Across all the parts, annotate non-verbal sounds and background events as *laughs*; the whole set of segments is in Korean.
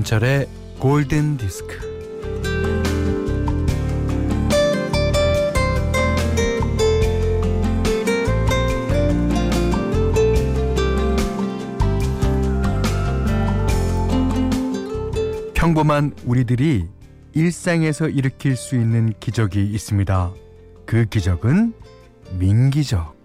김현철의 골든 디스크. 평범한 우리들이 일상에서 일으킬 수 있는 기적이 있습니다. 그 기적은 민기적.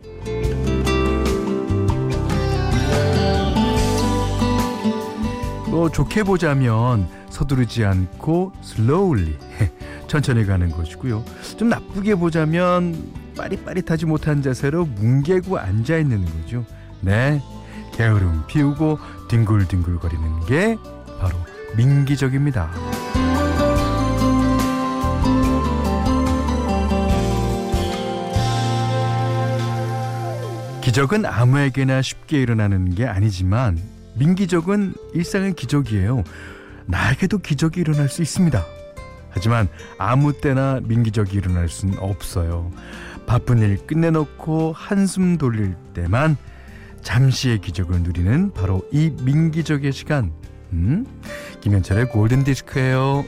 뭐 좋게 보자면 서두르지 않고 슬로울리 *laughs* 천천히 가는 것이고요. 좀 나쁘게 보자면 빠릿빠릿하지 못한 자세로 뭉개고 앉아 있는 거죠. 네, 게으름 피우고 뒹굴뒹굴거리는 게 바로 민기적입니다. 기적은 아무에게나 쉽게 일어나는 게 아니지만 민기적은 일상의 기적이에요. 나에게도 기적이 일어날 수 있습니다. 하지만 아무 때나 민기적이 일어날 수는 없어요. 바쁜 일 끝내놓고 한숨 돌릴 때만 잠시의 기적을 누리는 바로 이 민기적의 시간. 음? 김현철의 골든 디스크예요.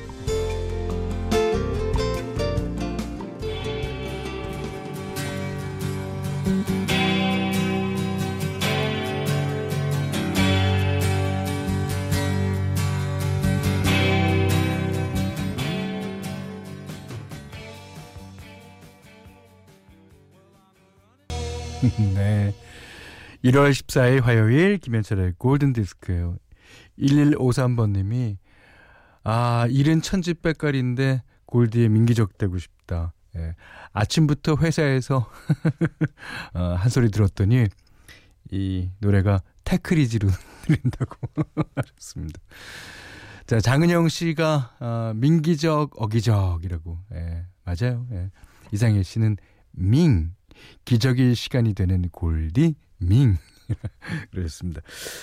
1월 14일 화요일 김현철의 골든 디스크예요. 1153번님이 아 일은 천지백깔인데 골드에 민기적 되고 싶다. 예. 아침부터 회사에서 *laughs* 어, 한 소리 들었더니 이 노래가 태클이지로 *laughs* 들린다고 *laughs* 하셨습니다. 자 장은영 씨가 어, 민기적 어기적이라고 예, 맞아요. 예. 이상일 씨는 민 기적의 시간이 되는 골디 민 *laughs* 그랬습니다.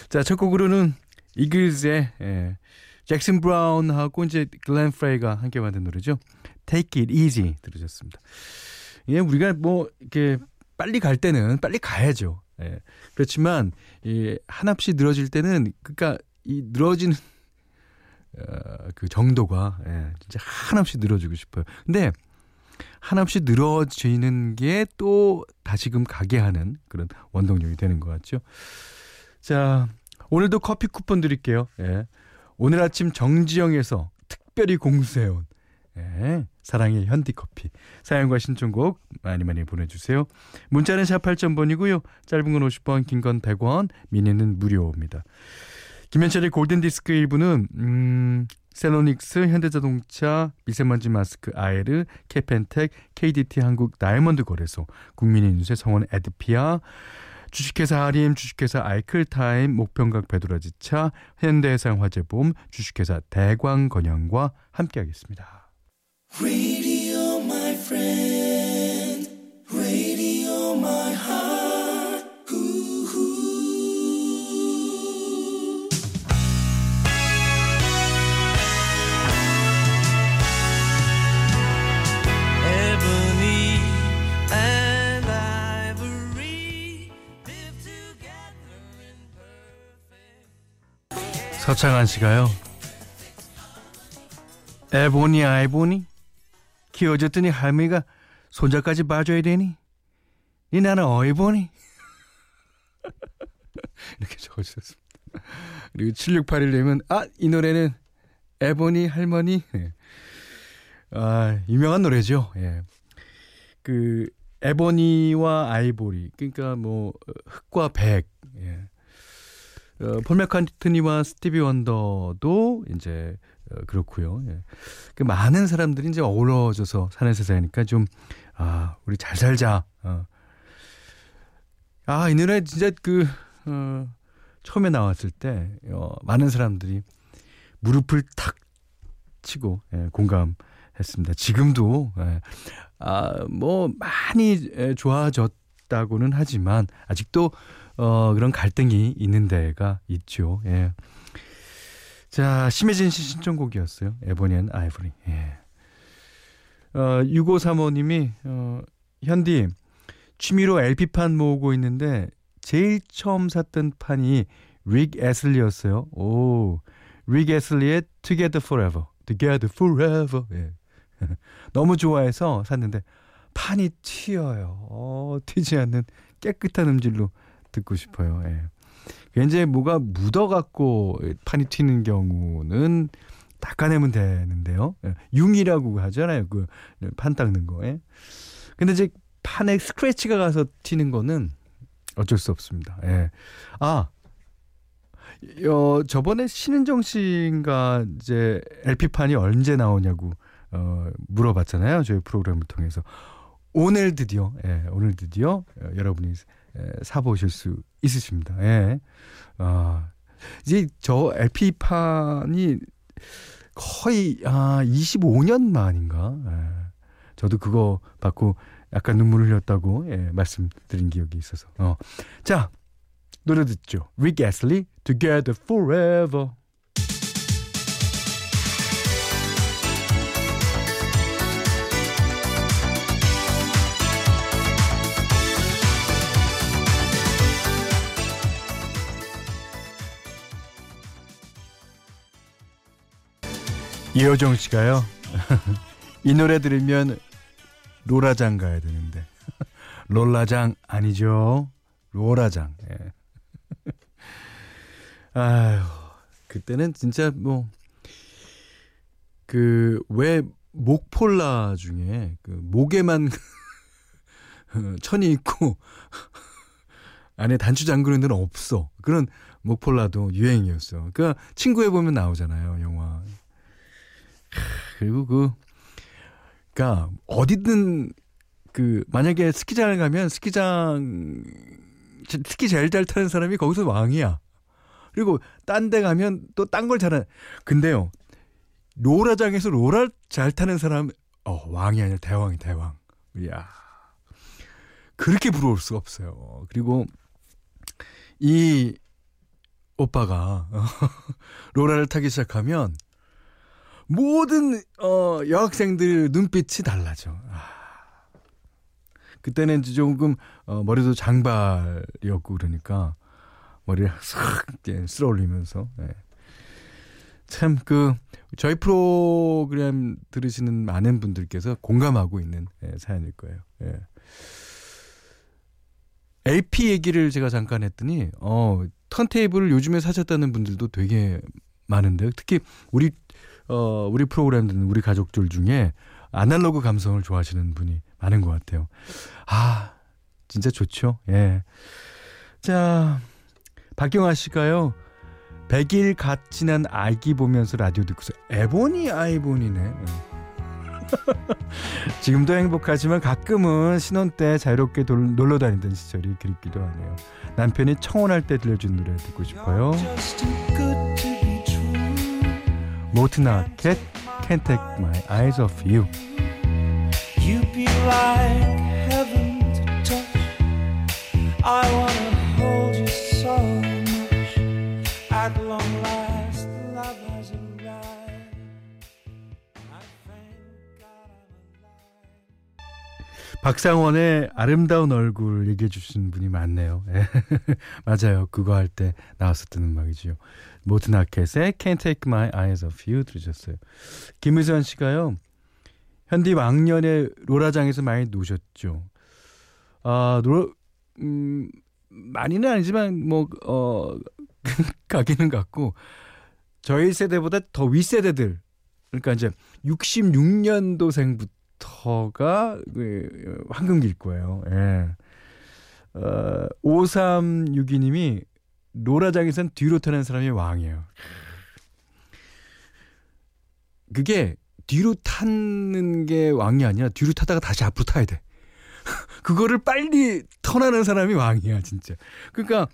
자 첫 곡으로는 이글스의 예, 잭슨 브라운하고 이제 글렌 프레이가 함께 만든 노래죠. Take It Easy 들으셨습니다. 예, 우리가 뭐 이렇게 빨리 갈 때는 빨리 가야죠. 예. 그렇지만 이 한없이 늘어질 때는 그러니까 이 늘어지는 어, 그 정도가 예, 진짜 한없이 늘어지고 싶어요. 근데 한없이 늘어지는 게 또 다시금 가게 하는 그런 원동력이 되는 것 같죠. 자, 오늘도 커피 쿠폰 드릴게요. 예. 오늘 아침 정지영에서 특별히 공수해온 예, 사랑의 현디커피 사연과 신청곡 많이 많이 보내주세요. 문자는 샵 8000번이고요. 짧은 건 50원, 긴건 100원, 미니는 무료입니다. 김현철의 골든디스크 1부는 음, 세노닉스, 현대자동차, 미세먼지 마스크 아에르, 케펜텍, KDT 한국 다이아몬드 거래소, 국민인유세 성원 에드피아, 주식회사 아리엠, 주식회사 아이클타임, 목평각 베드라지차, 현대해상 화재보험, 주식회사 대광건영과 함께하겠습니다. Radio, 서창한 씨가요. 에보니 아이 보니 키워줬더니 할머니가 손자까지 봐줘야 되니? 이 나는 어이 보니? *laughs* 이렇게 적어주셨습니다. 그리고 7681님은 아, 이 노래는 에보니 할머니. 예. 아, 유명한 노래죠. 예. 그 에보니와 아이보리. 그러니까 뭐 흑과 백. 예. 어, 폴 맥카트니와 스티비 원더도 이제 어, 그렇고요. 예. 그 많은 사람들이 이제 어우러져서 사는 세상이니까 좀 아, 우리 잘 살자. 어. 아, 이 노래 진짜 그 어, 처음에 나왔을 때 어, 많은 사람들이 무릎을 탁 치고 예, 공감했습니다. 지금도 예, 아, 뭐 많이 예, 좋아졌 다고는 하지만 아직도 어, 그런 갈등이 있는 데가 있죠. 예. 자, 심혜진 씨 신청곡이었어요. 에보니안 아이보리. 예. 어, 6535님이, 어, 현디, 취미로 LP판 모으고 있는데, 제일 처음 샀던 판이 릭 애슬리였어요. 오, 리게슬리의 Together Forever. Together Forever. 예. *laughs* 너무 좋아해서 샀는데 판이 튀어요. 어, 튀지 않는 깨끗한 음질로 듣고 싶어요. 예. 이제 뭐가 묻어갖고 판이 튀는 경우는 닦아내면 되는데요. 예. 융이라고 하잖아요. 그 판 닦는 거. 예. 근데 이제 판에 스크래치가 가서 튀는 거는 어쩔 수 없습니다. 예. 아, 어, 저번에 신은정 씨가 이제 LP판이 언제 나오냐고 어, 물어봤잖아요. 저희 프로그램을 통해서. 오늘 드디어, 예, 오늘 드디어 어, 여러분이 예, 사보실 수 있으십니다. 예. 아, 이제 저 LP판이 거의, 아, 25년 만인가? 예. 저도 그거 받고 약간 눈물을 흘렸다고, 예, 말씀드린 기억이 있어서. 어. 자, 노래 듣죠. Rick Astley, Together Forever. 이효정 씨가요. *laughs* 이 노래 들으면 로라장 가야 되는데. *laughs* 롤라장 아니죠. 로라장. 예. *laughs* 아휴, 그때는 진짜 뭐, 그, 왜 목폴라 중에 그 목에만 천이 있고 안에 단추 잠그는 데는 없어. 그런 목폴라도 유행이었어. 그니까 친구에 보면 나오잖아요, 영화. 그리고 그, 그니까 어디든 그 만약에 스키장을 가면 스키장 스키 제일 잘 타는 사람이 거기서 왕이야. 그리고 딴 데 가면 또 딴 걸 잘하는. 근데요. 로라장에서 로라 잘 타는 사람 어, 왕이 아니라 대왕이 대왕. 이야. 그렇게 부러울 수가 없어요. 그리고 이 오빠가 *laughs* 로라를 타기 시작하면 모든 어 여학생들 눈빛이 달라져. 아. 그때는 조금 어 머리도 장발이었고 그러니까 머리를 싹 쓸어 올리면서 예. 참 그 저희 프로그램 들으시는 많은 분들께서 공감하고 있는 예, 사연일 거예요. 예. LP 얘기를 제가 잠깐 했더니 어 턴테이블을 요즘에 사셨다는 분들도 되게 많은데 특히 우리 어 우리 프로그램 듣는 우리 가족들 중에 아날로그 감성을 좋아하시는 분이 많은 것 같아요. 아 진짜 좋죠. 예. 자 박경아 씨가요. 100일 갓 지난 아기 보면서 라디오 듣고서 에보니 아이보니네. 예. *laughs* 지금도 행복하지만 가끔은 신혼 때 자유롭게 돌, 놀러 다니던 시절이 그립기도 하네요. 남편이 청혼할 때 들려준 노래 듣고 싶어요. 모트나 캣 Can't Take My Eyes Off You. You be like heaven to touch. I wanna hold you so much. At long 박상원의 아름다운 얼굴 얘기해 주신 분이 많네요. *laughs* 맞아요. 그거 할 때 나왔었던 음악이지요. 모튼 아켓의 Can't Take My Eyes Off You 들으셨어요. 김의선 씨가요. 현디 왕년에 로라장에서 많이 노셨죠. 아, 노 음, 많이는 아니지만, 뭐, 어, *laughs* 가기는 같고, 저희 세대보다 더 윗세대들, 그러니까 이제 66년도생부터 가그 황금기일 거예요. 예. 어, 5362님이 로라장에선 뒤로 타는 사람이 왕이에요. 그게 뒤로 타는 게 왕이 아니라 뒤로 타다가 다시 앞으로 타야 돼. *laughs* 그거를 빨리 턴하는 사람이 왕이야, 진짜. 그러니까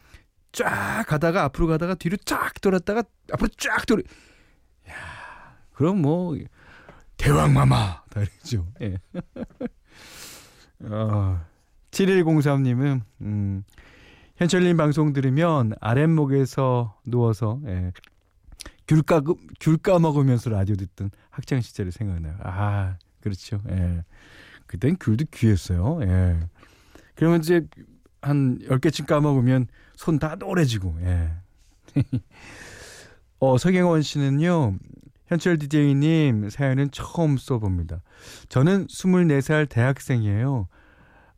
쫙 가다가 앞으로 가다가 뒤로 쫙 돌았다가 앞으로 쫙 돌. 야, 그럼 뭐 대왕 마마 다르죠. 예. *laughs* 어, 7103님은 음, 현철님 방송 들으면 아랫목에서 누워서 예, 귤 까, 귤 까 먹으면서 라디오 듣던 학창 시절이 생각나요. 아, 그렇죠. 예. 그땐 귤도 귀했어요. 예. 그러면 이제 한 10개쯤 까먹으면 손 다 노래지고, 예. *laughs* 어, 서경원 씨는요. 현철 DJ님 사연은 처음 써봅니다. 저는 24살 대학생이에요.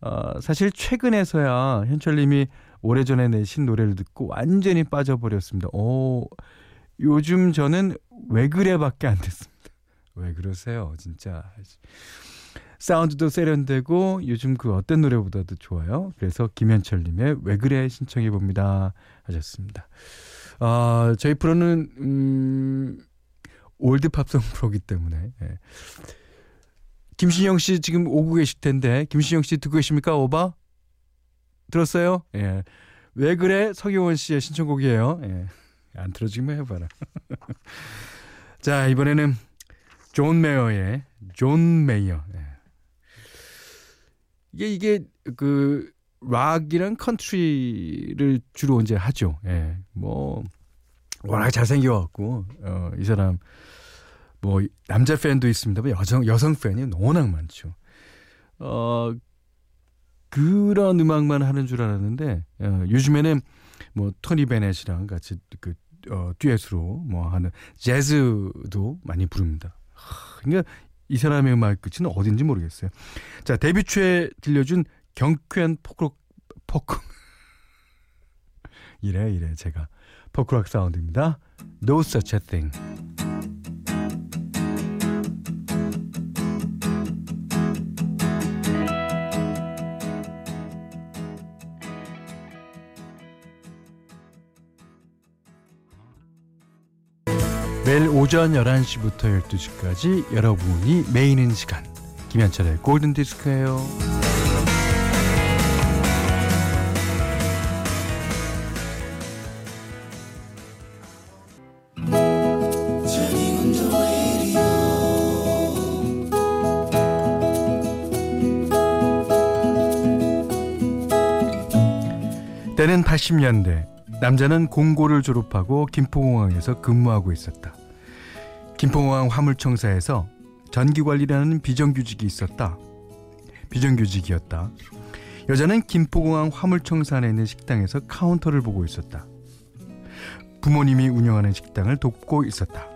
어, 사실 최근에서야 현철님이 오래전에 내신 노래를 듣고 완전히 빠져버렸습니다. 오, 요즘 저는 왜 그래밖에 안 됐습니다. 왜 그러세요, 진짜. 사운드도 세련되고 요즘 그 어떤 노래보다도 좋아요. 그래서 김현철님의 왜 그래 신청해 봅니다 하셨습니다. 아 저희 프로는 음, old 팝송 프로기 때문에 예. 김신영 씨 지금 오고 계실 텐데 김신영 씨 듣고 계십니까 오바? 들었어요? 예. 왜 그래 서경원 씨의 신청곡이에요. 예. 안 틀어지면 해봐라. *laughs* 자 이번에는 존 메이어의 존 메이어. 예. 이게 이게 그 락이랑 컨트리를 주로 이제 하죠. 예. 뭐 워낙 잘생겨 갖고 어, 이 사람 뭐 남자 팬도 있습니다. 여성 여성 팬이 워낙 많죠. 어 그런 음악만 하는 줄 알았는데 어, 요즘에는 뭐 토니 베넷이랑 같이 그 어, 듀엣으로 뭐 하는 재즈도 많이 부릅니다. 그러니까 이 사람의 음악 끝은 어딘지 모르겠어요. 자 데뷔 초에 들려준 경쾌한 포크록 포크 *laughs* 이래 이래 제가 포크락 사운드입니다. No such a thing. 매일 오전 11시부터 12시까지 여러분이 메이는 시간 김현철의 골든디스크예요. 80년대 남자는 공고를 졸업하고 김포공항에서 근무하고 있었다. 김포공항 화물청사에서 전기관리라는 비정규직이 있었다. 비정규직이었다. 여자는 김포공항 화물청사 안에 있는 식당에서 카운터를 보고 있었다. 부모님이 운영하는 식당을 돕고 있었다.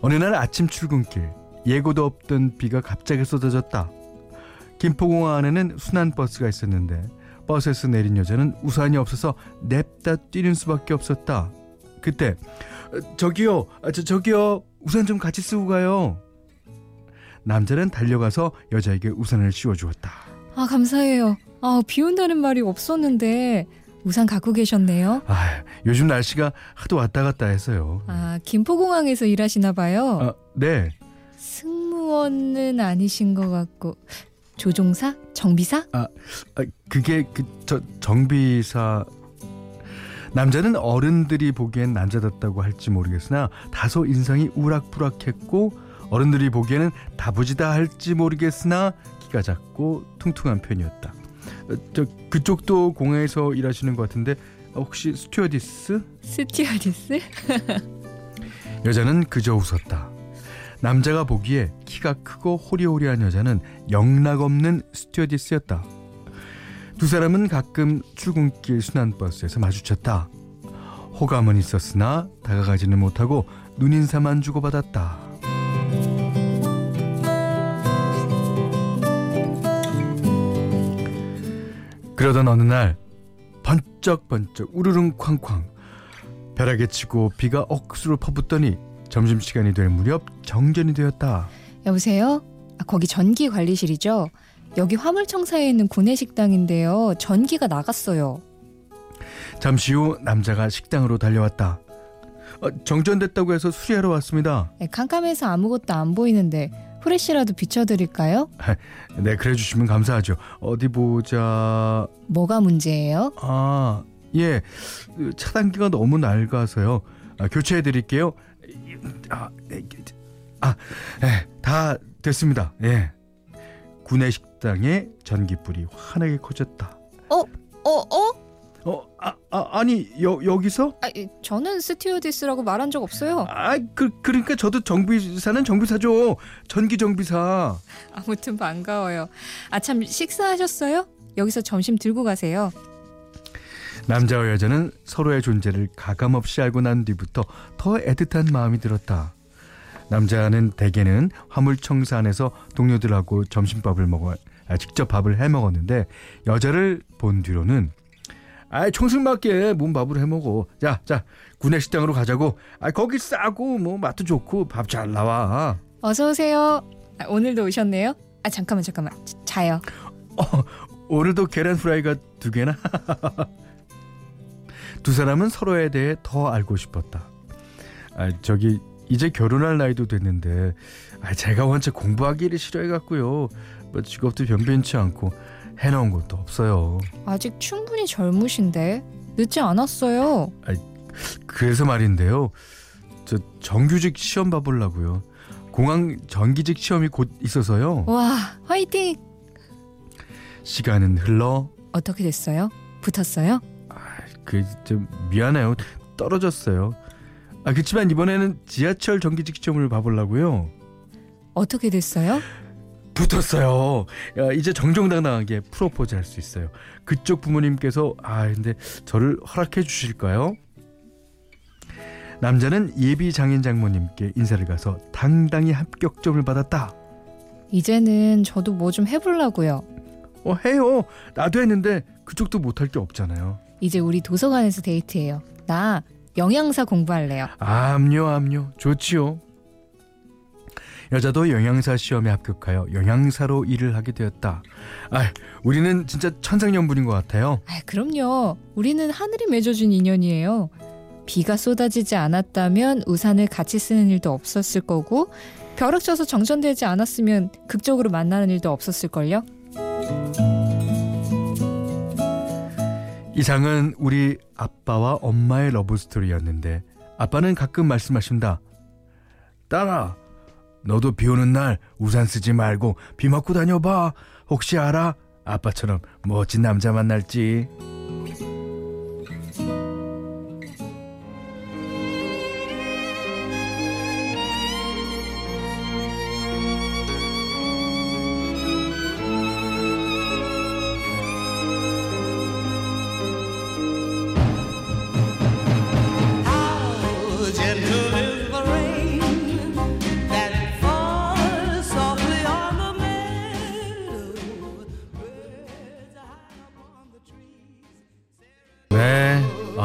어느 날 아침 출근길 예고도 없던 비가 갑자기 쏟아졌다. 김포공항 안에는 순환버스가 있었는데 버스에서 내린 여자는 우산이 없어서 냅다 뛰는 수밖에 없었다. 그때 저기요, 저, 저기요, 우산 좀 같이 쓰고 가요. 남자는 달려가서 여자에게 우산을 씌워주었다. 아 감사해요. 아 비 온다는 말이 없었는데 우산 갖고 계셨네요. 아 요즘 날씨가 하도 왔다 갔다 해서요. 아 김포공항에서 일하시나 봐요. 아, 네. 승무원은 아니신 것 같고 조종사? 정비사? 아, 아 그게 그 저 정비사 남자는 어른들이 보기엔 남자답다고 할지 모르겠으나 다소 인상이 우락부락했고 어른들이 보기에는 다부지다 할지 모르겠으나 키가 작고 퉁퉁한 편이었다. 어, 저 그쪽도 공항에서 일하시는 것 같은데 혹시 스튜어디스? 스튜어디스? 여자는 그저 웃었다. 남자가 보기에 키가 크고 호리호리한 여자는 영락없는 스튜어디스였다. 두 사람은 가끔 출근길 순환버스에서 마주쳤다. 호감은 있었으나 다가가지는 못하고 눈인사만 주고받았다. 그러던 어느 날 번쩍번쩍 우르릉 쾅쾅 벼락에 치고 비가 억수로 퍼붓더니 점심시간이 될 무렵 정전이 되었다. 여보세요? 아, 거기 전기 관리실이죠? 여기 화물청사에 있는 구내식당인데요. 전기가 나갔어요. 잠시 후 남자가 식당으로 달려왔다. 어, 정전됐다고 해서 수리하러 왔습니다. 네, 깜깜해서 아무것도 안 보이는데 후레쉬라도 비춰드릴까요? *laughs* 네, 그래 주시면 감사하죠. 어디 보자. 뭐가 문제예요? 아, 예. 차단기가 너무 낡아서요. 아, 교체해 드릴게요. 아, 아, 예, 다 됐습니다. 예. 구내 식당에 전기불이 환하게 커졌다. 어, 어, 어? 어, 아, 아 아니 여 여기서? 아, 저는 스튜어디스라고 말한 적 없어요. 아, 그 그러니까 저도 정비사는 정비사죠. 전기 정비사. 아무튼 반가워요. 아 참 식사하셨어요? 여기서 점심 들고 가세요. 남자와 여자는 서로의 존재를 가감없이 알고 난 뒤부터 더 애틋한 마음이 들었다. 남자는 대개는 화물청사 안에서 동료들하고 점심밥을 먹어 아, 직접 밥을 해 먹었는데 여자를 본 뒤로는 아 청승맞게 몸 밥을 해 먹어. 자, 자 구내식당으로 가자고. 아 거기 싸고 뭐 맛도 좋고 밥 잘 나와. 어서 오세요. 아, 오늘도 오셨네요. 아 잠깐만 잠깐만 자요. 어, 오늘도 계란 프라이가 두 개나? *laughs* 두 사람은 서로에 대해 더 알고 싶었다. 아, 저기 이제 결혼할 나이도 됐는데 아, 제가 원체 공부하기를 싫어해갖고요. 뭐 직업도 변변치 않고 해놓은 것도 없어요. 아직 충분히 젊으신데 늦지 않았어요. 그래서 말인데요. 저 정규직 시험 봐보려고요. 공항 정기직 시험이 곧 있어서요. 와 화이팅. 시간은 흘러 어떻게 됐어요? 붙었어요? 그 좀 미안해요. 떨어졌어요. 아 그렇지만 이번에는 지하철 정기직 시험을 봐보려고요. 어떻게 됐어요? 붙었어요. 야, 이제 정정당당하게 프로포즈 할 수 있어요. 그쪽 부모님께서 아 근데 저를 허락해 주실까요? 남자는 예비 장인 장모님께 인사를 가서 당당히 합격점을 받았다. 이제는 저도 뭐 좀 해보려고요. 어 해요. 나도 했는데 그쪽도 못할 게 없잖아요. 이제 우리 도서관에서 데이트해요. 나 영양사 공부할래요. 암요 암요 좋지요. 여자도 영양사 시험에 합격하여 영양사로 일을 하게 되었다. 아, 우리는 진짜 천생연분인 것 같아요. 아, 그럼요. 우리는 하늘이 맺어준 인연이에요. 비가 쏟아지지 않았다면 우산을 같이 쓰는 일도 없었을 거고 벼락쳐서 정전되지 않았으면 극적으로 만나는 일도 없었을걸요. 이상은 우리 아빠와 엄마의 러브스토리였는데 아빠는 가끔 말씀하신다. 딸아, 너도 비 오는 날 우산 쓰지 말고 비 맞고 다녀봐. 혹시 알아? 아빠처럼 멋진 남자 만날지.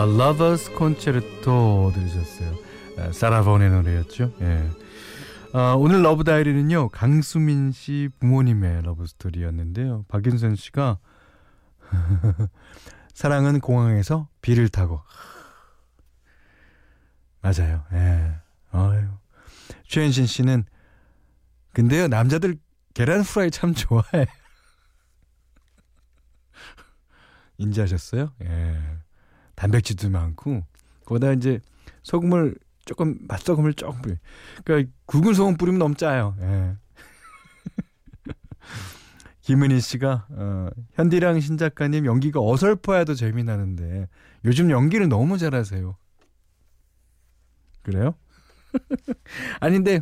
Lover's Concerto 들으셨어요. 아, 사라 본의 노래였죠. 예. 아, 오늘 love diary는요 강수민 씨 부모님의 love story였는데요. 박윤선 씨가 *laughs* 사랑은 공항에서 비를 타고 맞아요. 예. 어유. 최현신 씨는 근데요 남자들 계란 후라이 참 좋아해. *laughs* 인지하셨어요? 예. 단백질도 많고 거기다 이제 소금을 조금 맛소금을 조금. 그러니까 굵은 소금 뿌리면 너무 짜요. 예. *laughs* 김은희 씨가 어, 현디랑 신 작가님 연기가 어설퍼야 더 재미나는데 요즘 연기를 너무 잘하세요. 그래요? *laughs* 아닌데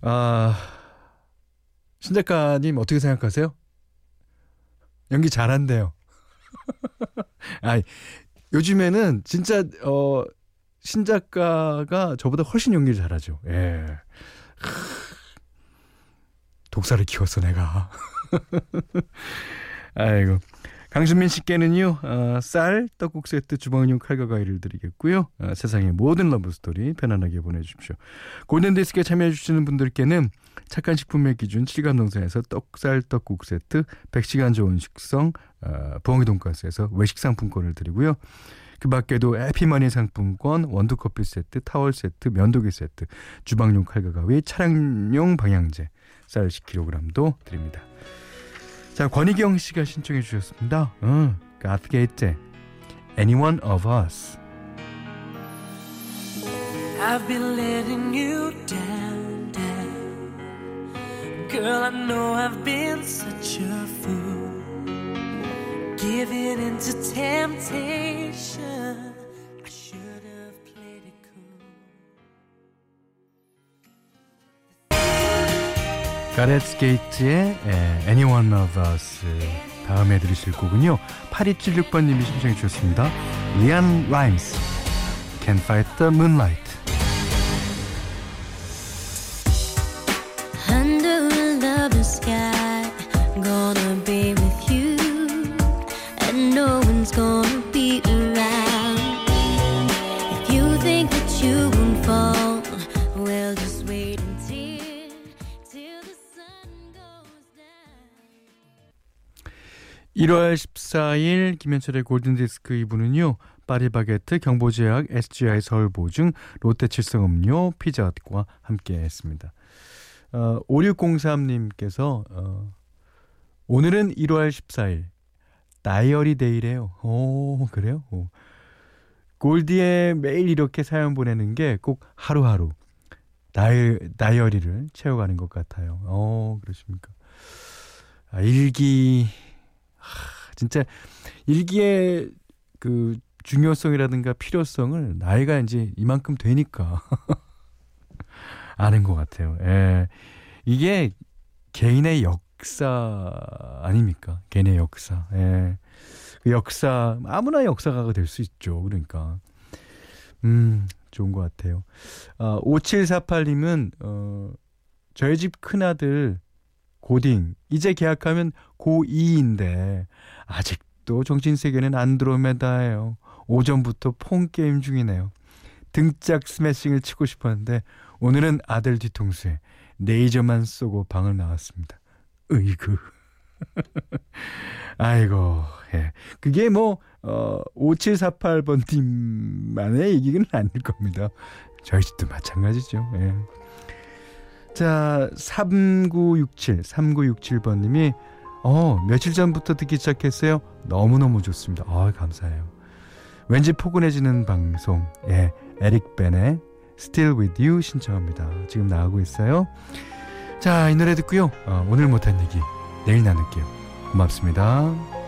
아, 신 작가님 어떻게 생각하세요? 연기 잘한대요. *laughs* 아, 요즘에는 진짜 어 신작가가 저보다 훨씬 연기를 잘하죠. 예. 독사를 키웠어 내가. *laughs* 아이고. 강수민 씨께는요 어, 쌀 떡국 세트 주방용 칼과 가위를 드리겠고요. 어, 세상의 모든 love story 편안하게 보내주십시오. 골든 디스크에 참여해 주시는 분들께는 착한 식품의 기준 7감동산에서 떡쌀 떡국 세트 100시간 좋은 식성 어, 부엉이 돈가스에서 외식 상품권을 드리고요. 그 밖에도 해피머니 상품권, 원두커피 세트, 타월 세트, 면도기 세트, 주방용 칼과 가위, 차량용 방향제 쌀 10kg도 드립니다. 자, 권희경 씨가 신청해 주셨습니다. 응, 가트게이트 Anyone of Us. I've been letting you down, down. Girl, I know I've been such a fool. Giving into temptation. 가렛 게이트의 에, Anyone of Us 다음에 들으실 곡은요. 8276번님이 신청해 주셨습니다. 리안 라임스, Can Fight the Moonlight. 1월 14일 김현철의 골든디스크 2부는요. 파리바게트, 경보제약, SGI 서울보증, 롯데칠성음료, 피자헛과 함께 했습니다. 어, 5603님께서 어, 오늘은 1월 14일 다이어리 데이래요. 오 그래요? 오. 골디에 매일 이렇게 사연 보내는 게 꼭 하루하루 다이, 다이어리를 채워가는 것 같아요. 어 그러십니까? 아, 일기 하, 진짜 일기의 그 중요성이라든가 필요성을 나이가 이제 이만큼 되니까 *laughs* 아는 것 같아요. 예. 이게 개인의 역사 아닙니까? 개인의 역사. 예. 그 역사 아무나 역사가가 될 수 있죠. 그러니까 음 좋은 것 같아요. 어, 5748님은 어, 저희 집 큰아들 고딩 이제 계약하면 고2인데 아직도 정신세계는 안드로메다예요. 오전부터 폰 게임 중이네요. 등짝 스매싱을 치고 싶었는데 오늘은 아들 뒤통수에 레이저만 쏘고 방을 나왔습니다. 으이그. *laughs* 아이고, 예. 그게 뭐, 어, 5748번 팀만의 얘기는 아닐 겁니다. 저희 집도 마찬가지죠. 예. 자, 3967, 3967번님이, 어, 며칠 전부터 듣기 시작했어요. 너무너무 좋습니다. 아 감사해요. 왠지 포근해지는 방송, 예. 에릭 벤의 Still With You 신청합니다. 지금 나가고 있어요. 자, 이 노래 듣고요. 어, 오늘 못한 얘기 내일 나눌게요. 고맙습니다.